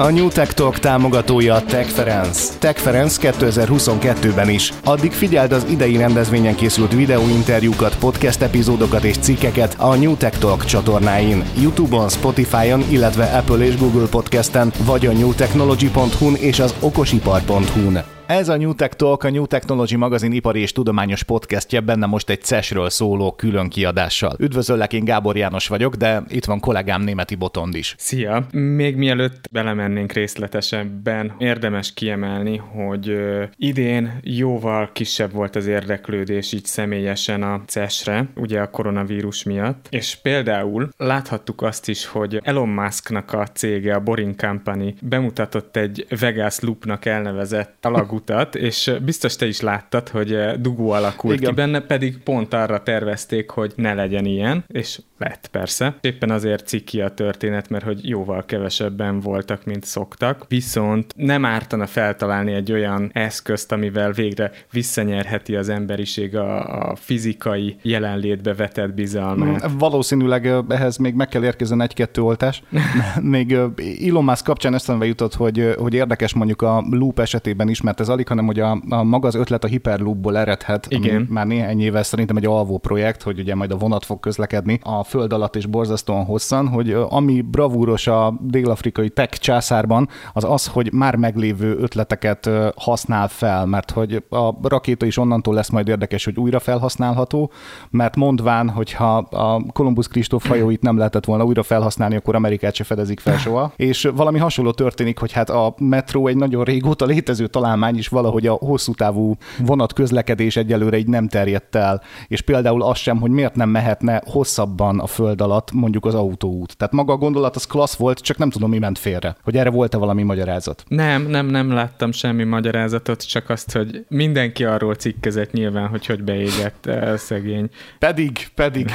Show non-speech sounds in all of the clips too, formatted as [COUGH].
A New Tech Talk támogatója a Tech Ferenc. Tech Ferenc 2022-ben is. Addig figyeld az idei rendezvényen készült videóinterjúkat, podcast epizódokat és cikkeket a New Tech Talk csatornáin, YouTube-on, Spotify-on, illetve Apple és Google Podcasten, vagy a newtechnology.hu-n és az okosipar.hu-n. Ez a New Tech Talk, a New Technology magazin ipari és tudományos podcastje, benne most egy CES-ről szóló külön kiadással. Üdvözöllek, én Gábor János vagyok, de itt van kollégám Németi Botond is. Szia! Még mielőtt belemennénk részletesebben, érdemes kiemelni, hogy idén jóval kisebb volt az érdeklődés így személyesen a CES-re, ugye a koronavírus miatt, és például láthattuk azt is, hogy Elon Musknak a cége, a Boring Company bemutatott egy Vegas Loopnak elnevezett alagút utat, és biztos te is láttad, hogy dugó alakult Igen. ki benne, pedig pont arra tervezték, hogy ne legyen ilyen, és lett persze. Éppen azért cikki a történet, mert hogy jóval kevesebben voltak, mint szoktak. Viszont nem ártana feltalálni egy olyan eszközt, amivel végre visszanyerheti az emberiség a, a fizikai jelenlétbe vetett bizalmát. Mm, valószínűleg ehhez még meg kell érkezzen egy-kettő oltás. [LAUGHS] még Elon Musk kapcsán eszembe jutott, hogy, hogy érdekes mondjuk a loop esetében is, mert ez alig, hanem hogy a, a maga az ötlet a Hyperloopból eredhet, Igen. már néhány éve szerintem egy alvó projekt, hogy ugye majd a vonat fog közlekedni a föld alatt és borzasztóan hosszan, hogy ami bravúros a dél-afrikai tech császárban, az az, hogy már meglévő ötleteket használ fel, mert hogy a rakéta is onnantól lesz majd érdekes, hogy újra felhasználható, mert mondván, hogyha a Columbus Kristóf hajóit nem lehetett volna újra felhasználni, akkor Amerikát se fedezik fel soha. És valami hasonló történik, hogy hát a metró egy nagyon régóta létező találmány, is valahogy a hosszú távú vonat közlekedés egyelőre így nem terjedt el, és például az sem, hogy miért nem mehetne hosszabban a föld alatt mondjuk az autóút. Tehát maga a gondolat az klassz volt, csak nem tudom, mi ment félre. Hogy erre volt-e valami magyarázat? Nem, nem, nem láttam semmi magyarázatot, csak azt, hogy mindenki arról cikkezett nyilván, hogy hogy beégett uh, szegény. Pedig, pedig.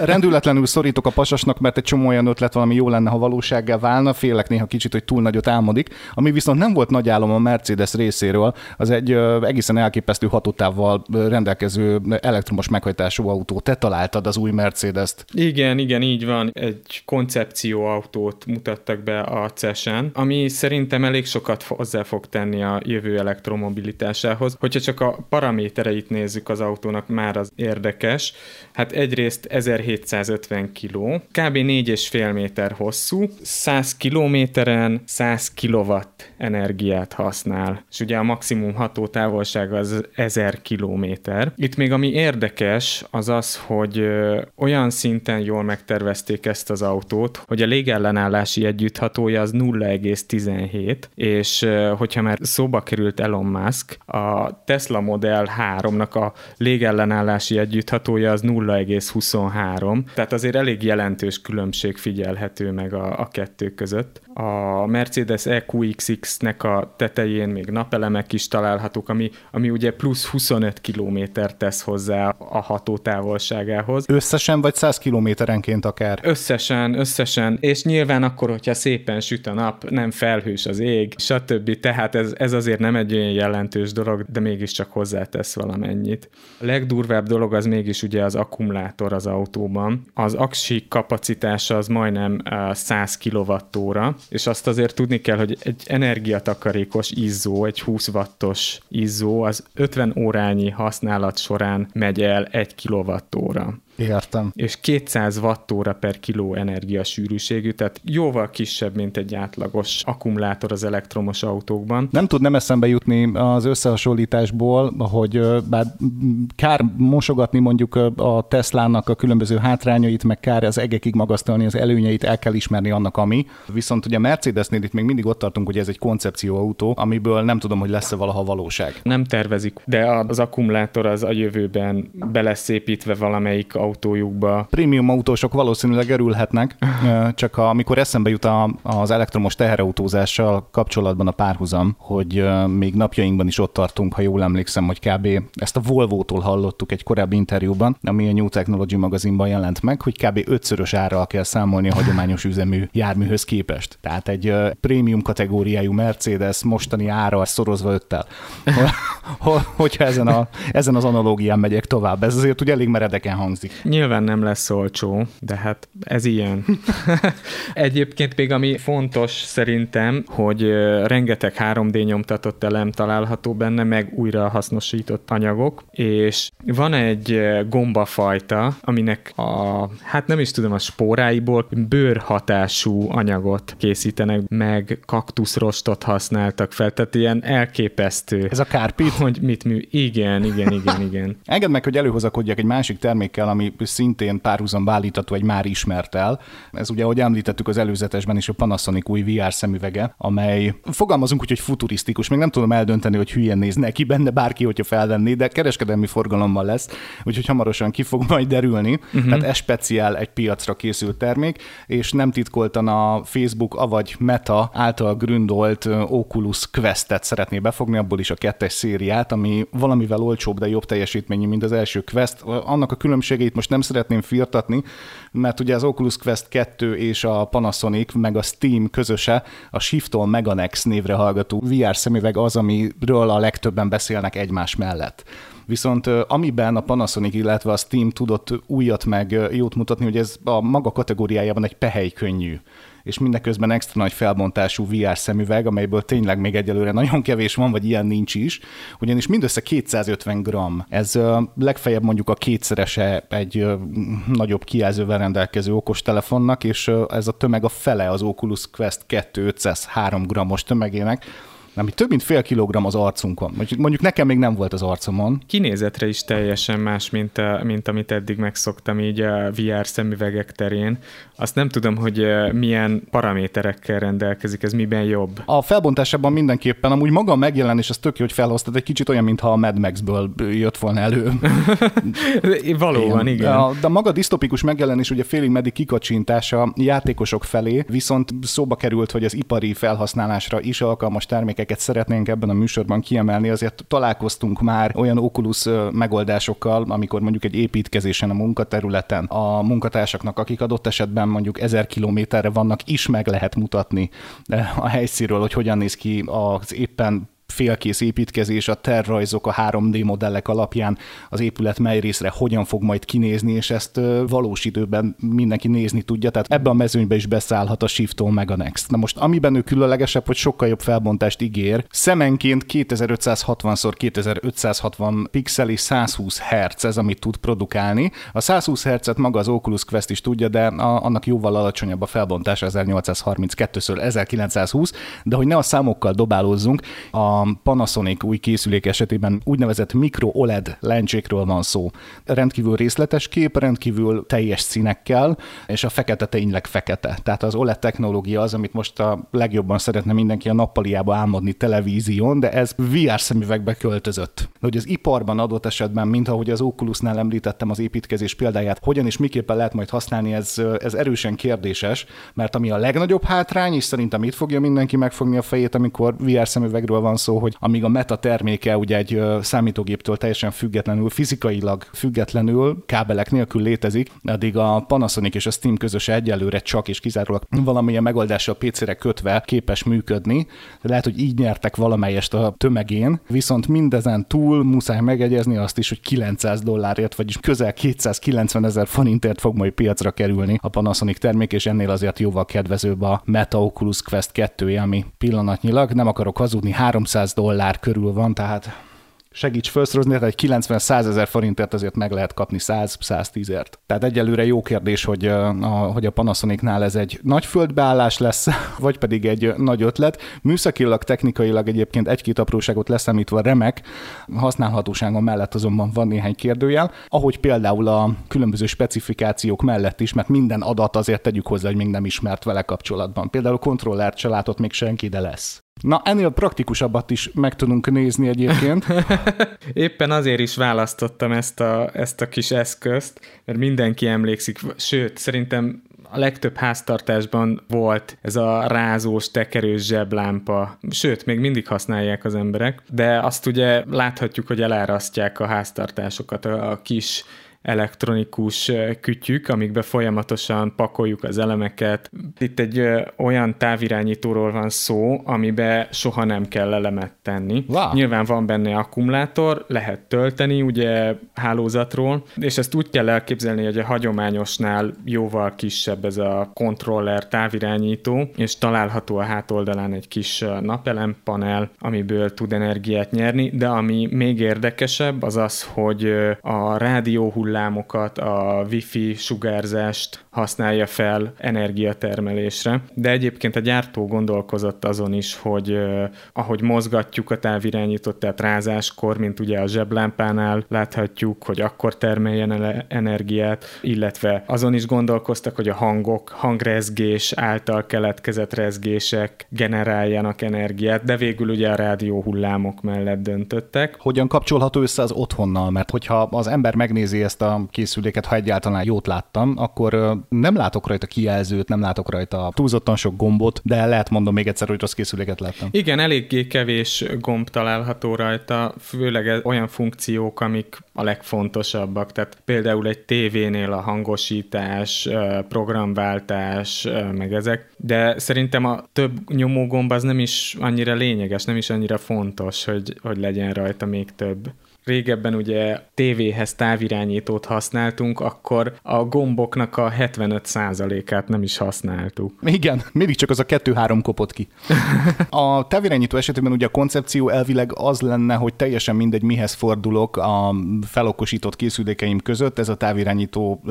Rendületlenül szorítok a pasasnak, mert egy csomó olyan ötlet valami jó lenne, ha valósággá válna. Félek néha kicsit, hogy túl nagyot álmodik. Ami viszont nem volt nagy álom a Mercedes részéről, az egy egészen elképesztő hatótávval rendelkező elektromos meghajtású autó. Te találtad az új Mercedes-t. Igen, igen, így van. Egy koncepcióautót mutattak be a CES-en, ami szerintem elég sokat hozzá fog tenni a jövő elektromobilitásához. Hogyha csak a paramétereit nézzük az autónak, már az érdekes. Hát egyrészt 1750 kg, kb. 4,5 méter hosszú, 100 kilométeren 100 kilowatt energiát használ. És ugye a maximum hatótávolság az 1000 kilométer. Itt még ami érdekes, az az, hogy olyan szinten jól megtervezték ezt az autót, hogy a légellenállási együtthatója az 0,17, és hogyha már szóba került Elon Musk, a Tesla Model 3-nak a légellenállási együtthatója az 0,23, tehát azért elég jelentős különbség figyelhető meg a, a kettő között. A Mercedes EQXX-nek a tetején még napelemek is találhatók, ami, ami ugye plusz 25 kilométer tesz hozzá a hatótávolságához. Összesen vagy 100 kilométerenként akár? Összesen, összesen, és nyilván akkor, hogyha szépen süt a nap, nem felhős az ég, stb. Tehát ez, ez azért nem egy olyan jelentős dolog, de mégiscsak hozzátesz valamennyit. A legdurvább dolog az mégis ugye az akkumulátor az autóban. Az aksi kapacitása az majdnem 100 kWh, és azt azért tudni kell, hogy egy energiatakarékos izzó, egy 20 wattos izzó, az 50 órányi használat során megy el 1 kWh. Értem. És 200 wattóra per kiló energia sűrűségű, tehát jóval kisebb, mint egy átlagos akkumulátor az elektromos autókban. Nem tud nem eszembe jutni az összehasonlításból, hogy bár kár mosogatni mondjuk a Teslának a különböző hátrányait, meg kár az egekig magasztalni az előnyeit, el kell ismerni annak, ami. Viszont ugye a Mercedesnél itt még mindig ott tartunk, hogy ez egy koncepcióautó, amiből nem tudom, hogy lesz-e valaha valóság. Nem tervezik, de az akkumulátor az a jövőben beleszépítve valamelyik autójukba. Prémium autósok valószínűleg örülhetnek, [LAUGHS] csak amikor eszembe jut az elektromos teherautózással kapcsolatban a párhuzam, hogy még napjainkban is ott tartunk, ha jól emlékszem, hogy kb. ezt a Volvo-tól hallottuk egy korábbi interjúban, ami a New Technology magazinban jelent meg, hogy kb. ötszörös árral kell számolni a hagyományos üzemű járműhöz képest. Tehát egy prémium kategóriájú Mercedes mostani ára szorozva öttel. [LAUGHS] Hogyha ezen, a, ezen az analógián megyek tovább. Ez azért ugye elég meredeken hangzik. Nyilván nem lesz olcsó, de hát ez ilyen. [LAUGHS] Egyébként még ami fontos szerintem, hogy rengeteg 3D nyomtatott elem található benne, meg újra hasznosított anyagok, és van egy gombafajta, aminek a, hát nem is tudom, a spóráiból bőrhatású anyagot készítenek, meg kaktuszrostot használtak fel, tehát ilyen elképesztő. Ez a kárpit? Hogy mit mű. Igen, igen, igen, igen. [LAUGHS] Engedd meg, hogy előhozakodjak egy másik termékkel, ami szintén párhuzamba állítható egy már ismert el. Ez ugye, ahogy említettük az előzetesben is, a Panasonic új VR szemüvege, amely fogalmazunk úgy, hogy futurisztikus. Még nem tudom eldönteni, hogy hülyen néz neki benne bárki, hogyha felvenné, de kereskedelmi forgalommal lesz, úgyhogy hamarosan ki fog majd derülni. Uh-huh. Tehát ez speciál egy piacra készült termék, és nem titkoltan a Facebook, avagy Meta által gründolt Oculus Quest-et szeretné befogni, abból is a kettes szériát, ami valamivel olcsóbb, de jobb teljesítményű, mint az első Quest. Annak a különbségeit most nem szeretném firtatni, mert ugye az Oculus Quest 2 és a Panasonic, meg a Steam közöse a Shiftol Meganex névre hallgató VR szemüveg az, amiről a legtöbben beszélnek egymás mellett. Viszont amiben a Panasonic, illetve a Steam tudott újat meg jót mutatni, hogy ez a maga kategóriájában egy pehely könnyű és mindeközben extra nagy felbontású VR szemüveg, amelyből tényleg még egyelőre nagyon kevés van, vagy ilyen nincs is, ugyanis mindössze 250 gram. Ez legfeljebb mondjuk a kétszerese egy nagyobb kijelzővel rendelkező okostelefonnak, és ez a tömeg a fele az Oculus Quest 2 503 grammos tömegének, ami több mint fél kilogramm az arcunkon. Mondjuk nekem még nem volt az arcomon. Kinézetre is teljesen más, mint, a, mint amit eddig megszoktam így a VR szemüvegek terén. Azt nem tudom, hogy milyen paraméterekkel rendelkezik, ez miben jobb. A felbontásában mindenképpen, amúgy maga a megjelenés az tök jó, hogy felhoztad, egy kicsit olyan, mintha a Mad Max-ből jött volna elő. [LAUGHS] Valóban, igen. igen. A, de maga disztopikus megjelenés ugye félig meddig kikacsintása játékosok felé, viszont szóba került, hogy az ipari felhasználásra is alkalmas termékek ezeket szeretnénk ebben a műsorban kiemelni, azért találkoztunk már olyan Oculus megoldásokkal, amikor mondjuk egy építkezésen a munkaterületen a munkatársaknak, akik adott esetben mondjuk ezer kilométerre vannak, is meg lehet mutatni a helyszínről, hogy hogyan néz ki az éppen félkész építkezés, a tervrajzok, a 3D modellek alapján az épület mely részre hogyan fog majd kinézni, és ezt valós időben mindenki nézni tudja, tehát ebbe a mezőnybe is beszállhat a Shift meg a Next. Na most amiben ő különlegesebb, hogy sokkal jobb felbontást ígér, szemenként 2560x2560 pixel és 120 Hz ez, amit tud produkálni. A 120 Hz-et maga az Oculus Quest is tudja, de a, annak jóval alacsonyabb a felbontása 1832-ször 1920, de hogy ne a számokkal dobálózzunk, a Panasonic új készülék esetében úgynevezett mikro OLED lencsékről van szó. Rendkívül részletes kép, rendkívül teljes színekkel, és a fekete tényleg fekete. Tehát az OLED technológia az, amit most a legjobban szeretne mindenki a nappaliába álmodni televízión, de ez VR szemüvegbe költözött. De hogy az iparban adott esetben, mint ahogy az Oculusnál említettem az építkezés példáját, hogyan és miképpen lehet majd használni, ez, ez erősen kérdéses, mert ami a legnagyobb hátrány, és szerintem itt fogja mindenki megfogni a fejét, amikor VR szemüvegről van szó, szó, hogy amíg a meta terméke ugye egy számítógéptől teljesen függetlenül, fizikailag függetlenül, kábelek nélkül létezik, addig a Panasonic és a Steam közöse egyelőre csak és kizárólag valamilyen megoldással PC-re kötve képes működni. Lehet, hogy így nyertek valamelyest a tömegén, viszont mindezen túl muszáj megegyezni azt is, hogy 900 dollárért, vagyis közel 290 ezer forintért fog majd piacra kerülni a Panasonic termék, és ennél azért jóval kedvezőbb a Meta Oculus Quest 2 ami pillanatnyilag, nem akarok hazudni, 300 200 dollár körül van, tehát segíts felszorozni, tehát egy 90-100 ezer forintért azért meg lehet kapni 100-110-ért. Tehát egyelőre jó kérdés, hogy a, hogy a Panasonicnál ez egy nagy földbeállás lesz, [LAUGHS] vagy pedig egy nagy ötlet. Műszakilag, technikailag egyébként egy-két apróságot leszámítva remek, használhatóságon mellett azonban van néhány kérdőjel, ahogy például a különböző specifikációk mellett is, mert minden adat azért tegyük hozzá, hogy még nem ismert vele kapcsolatban. Például kontrollert se látott még senki, de lesz. Na, ennél praktikusabbat is meg tudunk nézni egyébként. [LAUGHS] Éppen azért is választottam ezt a, ezt a kis eszközt, mert mindenki emlékszik, sőt, szerintem a legtöbb háztartásban volt ez a rázós, tekerős zseblámpa. Sőt, még mindig használják az emberek, de azt ugye láthatjuk, hogy elárasztják a háztartásokat a kis elektronikus kütyük, amikbe folyamatosan pakoljuk az elemeket. Itt egy olyan távirányítóról van szó, amibe soha nem kell elemet tenni. Wow. Nyilván van benne akkumulátor, lehet tölteni ugye hálózatról, és ezt úgy kell elképzelni, hogy a hagyományosnál jóval kisebb ez a kontroller távirányító, és található a hátoldalán egy kis napelempanel, amiből tud energiát nyerni, de ami még érdekesebb, az az, hogy a rádióhullámokat, a wifi sugárzást használja fel energiatermelésre, de egyébként a gyártó gondolkozott azon is, hogy ahogy mozgatjuk a távirányítót, tehát rázáskor, mint ugye a zseblámpánál láthatjuk, hogy akkor termeljen el energiát, illetve azon is gondolkoztak, hogy a hangok, hangrezgés által keletkezett rezgések generáljanak energiát, de végül ugye a rádió hullámok mellett döntöttek. Hogyan kapcsolható össze az otthonnal? Mert hogyha az ember megnézi ezt a készüléket, ha egyáltalán jót láttam, akkor nem látok rajta kijelzőt, nem látok rajta túlzottan sok gombot, de lehet mondom még egyszer, hogy rossz készüléket láttam. Igen, eléggé kevés gomb található rajta, főleg olyan funkciók, amik a legfontosabbak. Tehát például egy tévénél a hangosítás, programváltás, meg ezek. De szerintem a több nyomógomb az nem is annyira lényeges, nem is annyira fontos, hogy, hogy legyen rajta még több régebben ugye tévéhez távirányítót használtunk, akkor a gomboknak a 75%-át nem is használtuk. Igen, mindig csak az a kettő-három kopott ki. A távirányító esetében ugye a koncepció elvileg az lenne, hogy teljesen mindegy, mihez fordulok a felokosított készülékeim között, ez a távirányító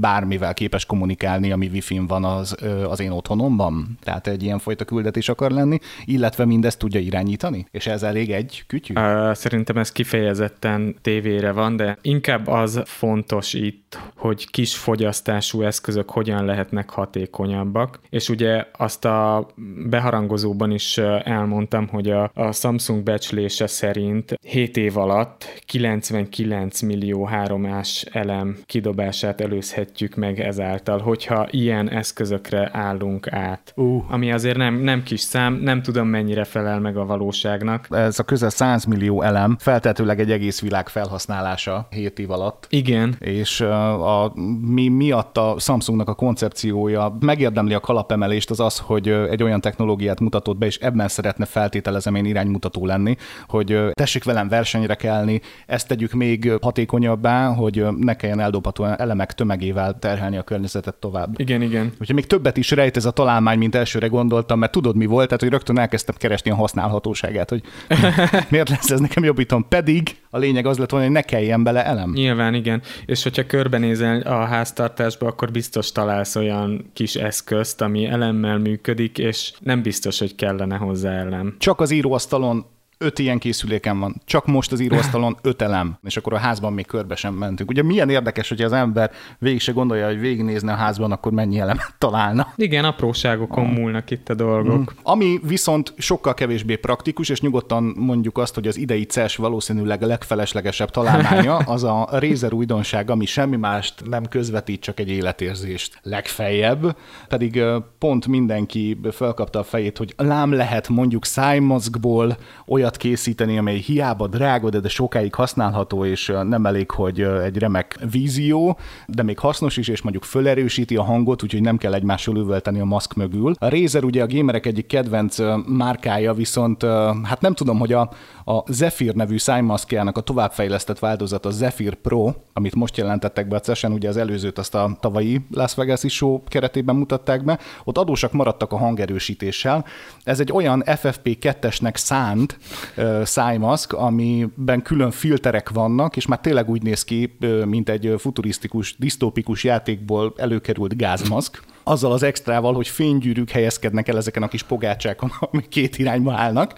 bármivel képes kommunikálni, ami wifi-n van az, az én otthonomban. Tehát egy ilyen fajta küldetés akar lenni, illetve mindezt tudja irányítani? És ez elég egy kütyű? Szerintem ez kifejezetten kifejezetten tévére van, de inkább az fontos itt, hogy kis fogyasztású eszközök hogyan lehetnek hatékonyabbak, és ugye azt a beharangozóban is elmondtam, hogy a, a Samsung becslése szerint 7 év alatt 99 millió háromás elem kidobását előzhetjük meg ezáltal, hogyha ilyen eszközökre állunk át. Uh. Ami azért nem, nem kis szám, nem tudom mennyire felel meg a valóságnak. Ez a közel 100 millió elem feltetőleg egy egész egész világ felhasználása 7 év alatt. Igen. És a, mi miatt a Samsungnak a koncepciója megérdemli a kalapemelést az az, hogy egy olyan technológiát mutatott be, és ebben szeretne feltételezem én iránymutató lenni, hogy tessék velem versenyre kelni, ezt tegyük még hatékonyabbá, hogy ne kelljen eldobható elemek tömegével terhelni a környezetet tovább. Igen, igen. Úgyhogy még többet is rejt ez a találmány, mint elsőre gondoltam, mert tudod mi volt, tehát hogy rögtön elkezdtem keresni a használhatóságát, hogy [LAUGHS] miért lesz ez nekem jobbítom, pedig a lényeg az lett volna, hogy ne kelljen bele elem. Nyilván, igen. És hogyha körbenézel a háztartásba, akkor biztos találsz olyan kis eszközt, ami elemmel működik, és nem biztos, hogy kellene hozzá elem. Csak az íróasztalon öt ilyen készüléken van, csak most az íróasztalon [LAUGHS] öt elem, és akkor a házban még körbe sem mentünk. Ugye milyen érdekes, hogy az ember végig se gondolja, hogy végignézne a házban, akkor mennyi elemet [LAUGHS] találna. Igen, apróságokon ah. múlnak itt a dolgok. Mm. Ami viszont sokkal kevésbé praktikus, és nyugodtan mondjuk azt, hogy az idei CES valószínűleg a legfeleslegesebb találmánya, [LAUGHS] az a Razer újdonság, ami semmi mást nem közvetít, csak egy életérzést legfeljebb, pedig pont mindenki felkapta a fejét, hogy lám lehet mondjuk szájmazgból olyan olyat készíteni, amely hiába drága, de, de sokáig használható, és nem elég, hogy egy remek vízió, de még hasznos is, és mondjuk fölerősíti a hangot, úgyhogy nem kell egymással üvölteni a maszk mögül. A Razer ugye a gamerek egyik kedvenc márkája, viszont hát nem tudom, hogy a, a Zephyr nevű szájmaszkjának a továbbfejlesztett változat a Zephyr Pro, amit most jelentettek be a CES-en, ugye az előzőt azt a tavalyi Las Vegas show keretében mutatták be, ott adósak maradtak a hangerősítéssel. Ez egy olyan FFP2-esnek szánt szájmaszk, amiben külön filterek vannak, és már tényleg úgy néz ki, mint egy futurisztikus, disztópikus játékból előkerült gázmaszk. Azzal az extrával, hogy fénygyűrűk helyezkednek el ezeken a kis pogácsákon, [LAUGHS] amik két irányba állnak,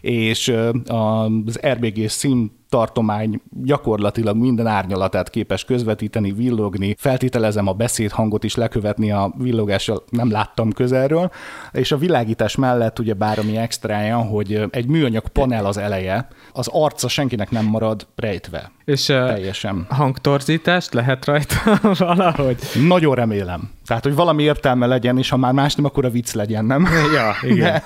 és az RBG szín tartomány gyakorlatilag minden árnyalatát képes közvetíteni, villogni, feltételezem a beszédhangot is lekövetni a villogással, nem láttam közelről, és a világítás mellett ugye bár ami extrája, hogy egy műanyag panel az eleje, az arca senkinek nem marad rejtve. És Teljesen. hangtorzítást lehet rajta [LAUGHS] valahogy? Nagyon remélem. Tehát, hogy valami értelme legyen, és ha már más nem, akkor a vicc legyen, nem? Ja, igen. [LAUGHS]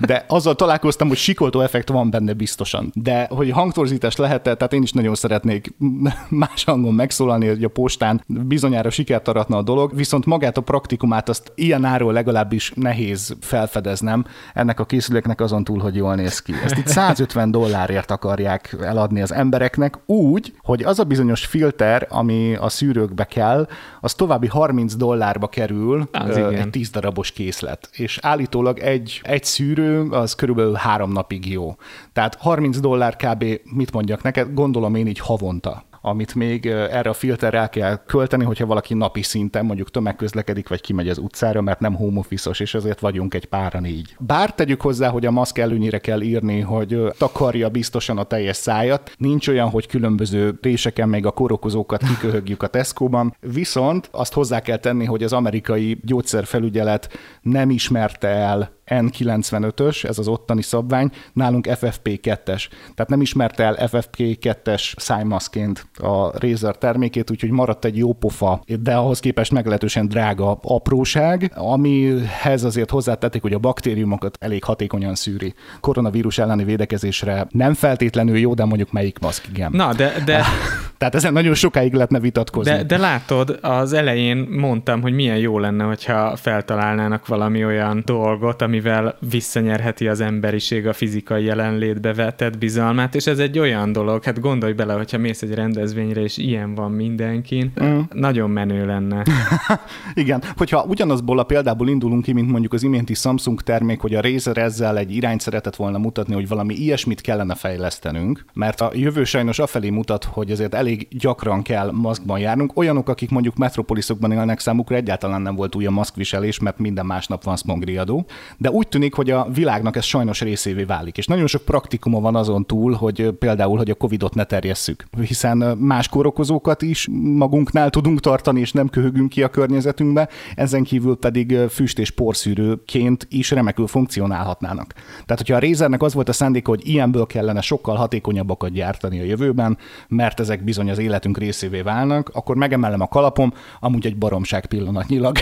De, de azzal találkoztam, hogy sikoltó effekt van benne biztosan. De hogy hangtorzítás lehet tehát én is nagyon szeretnék [LAUGHS] más hangon megszólalni, hogy a postán bizonyára sikert aratna a dolog, viszont magát a praktikumát azt ilyen áról legalábbis nehéz felfedeznem ennek a készüléknek azon túl, hogy jól néz ki. Ezt itt 150 dollárért akarják eladni az embereknek úgy, hogy az a bizonyos filter, ami a szűrőkbe kell, az további 30 dollárba kerül Az ö, igen. egy 10 darabos készlet. És állítólag egy, egy szűrő az körülbelül három napig jó. Tehát 30 dollár kb. mit mondjak neked, gondolom én így havonta amit még erre a filterre el kell költeni, hogyha valaki napi szinten mondjuk tömegközlekedik, vagy kimegy az utcára, mert nem home és ezért vagyunk egy páran így. Bár tegyük hozzá, hogy a maszk előnyire kell írni, hogy takarja biztosan a teljes szájat, nincs olyan, hogy különböző réseken még a korokozókat kiköhögjük a Tesco-ban, viszont azt hozzá kell tenni, hogy az amerikai gyógyszerfelügyelet nem ismerte el N95-ös, ez az ottani szabvány, nálunk FFP2-es. Tehát nem ismerte el FFP2-es szájmaszként a Razer termékét, úgyhogy maradt egy jó pofa, de ahhoz képest meglehetősen drága apróság, amihez azért hozzátették, hogy a baktériumokat elég hatékonyan szűri. Koronavírus elleni védekezésre nem feltétlenül jó, de mondjuk melyik maszk, igen. Na, de, de, [LAUGHS] Tehát ezen nagyon sokáig lehetne vitatkozni. de, de látod, az elején mondtam, hogy milyen jó lenne, hogyha feltalálnának valami olyan dolgot, amivel visszanyerheti az emberiség a fizikai jelenlétbe vetett bizalmát, és ez egy olyan dolog, hát gondolj bele, hogyha mész egy rendezvényre, és ilyen van mindenkin, mm. nagyon menő lenne. [LAUGHS] Igen, hogyha ugyanazból a példából indulunk ki, mint mondjuk az iménti Samsung termék, hogy a Razer ezzel egy irányt szeretett volna mutatni, hogy valami ilyesmit kellene fejlesztenünk, mert a jövő sajnos afelé mutat, hogy azért elég gyakran kell maszkban járnunk. Olyanok, akik mondjuk metropoliszokban élnek, számukra egyáltalán nem volt új a maszkviselés, mert minden másnap van smogriadó. De úgy tűnik, hogy a világnak ez sajnos részévé válik. És nagyon sok praktikuma van azon túl, hogy például, hogy a Covidot ne terjesszük. Hiszen más kórokozókat is magunknál tudunk tartani, és nem köhögünk ki a környezetünkbe, ezen kívül pedig füst- és porszűrőként is remekül funkcionálhatnának. Tehát, hogyha a Razernek az volt a szándéka, hogy ilyenből kellene sokkal hatékonyabbakat gyártani a jövőben, mert ezek bizony az életünk részévé válnak, akkor megemelem a kalapom, amúgy egy baromság pillanatnyilag.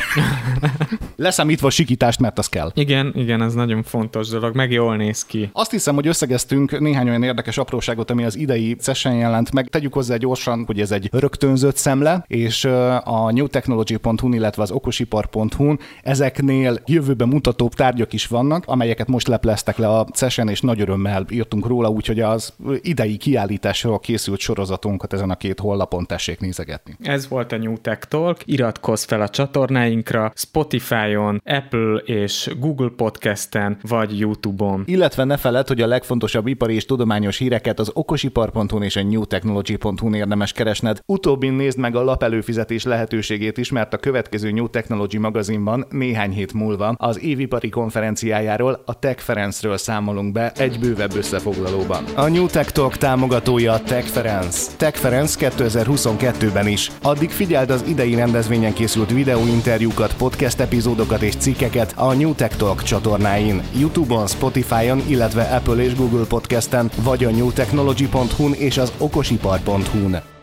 [LAUGHS] Leszámítva a sikítást, mert az kell. Igen, igen, ez nagyon fontos dolog, meg jól néz ki. Azt hiszem, hogy összegeztünk néhány olyan érdekes apróságot, ami az idei session jelent meg. Tegyük hozzá gyorsan, hogy ez egy rögtönzött szemle, és a newtechnology.hu, illetve az okosipar.hu ezeknél jövőben mutatóbb tárgyak is vannak, amelyeket most lepleztek le a session, és nagy örömmel írtunk róla, úgyhogy az idei kiállításra készült sorozatunkat ezen a két hollapon tessék nézegetni. Ez volt a New Tech Talk, iratkozz fel a csatornáinkra, Spotify-on, Apple és Google Podcasten, vagy YouTube-on. Illetve ne feled, hogy a legfontosabb ipari és tudományos híreket az okosipar.hu és a newtechnology.hu érdemes keresned. Utóbbin nézd meg a lap előfizetés lehetőségét is, mert a következő New Technology magazinban néhány hét múlva az évipari konferenciájáról, a Tech Ferencről számolunk be egy bővebb összefoglalóban. A New Tech Talk támogatója a Tech Ferenc. Tech Ferenc 2022-ben is. Addig figyeld az idei rendezvényen készült videóinterjúkat, podcast epizódokat és cikkeket a New Tech Talk csatornáin, YouTube-on, Spotify-on, illetve Apple és Google Podcasten, vagy a newtechnology.hu és az okosipar.hu-n.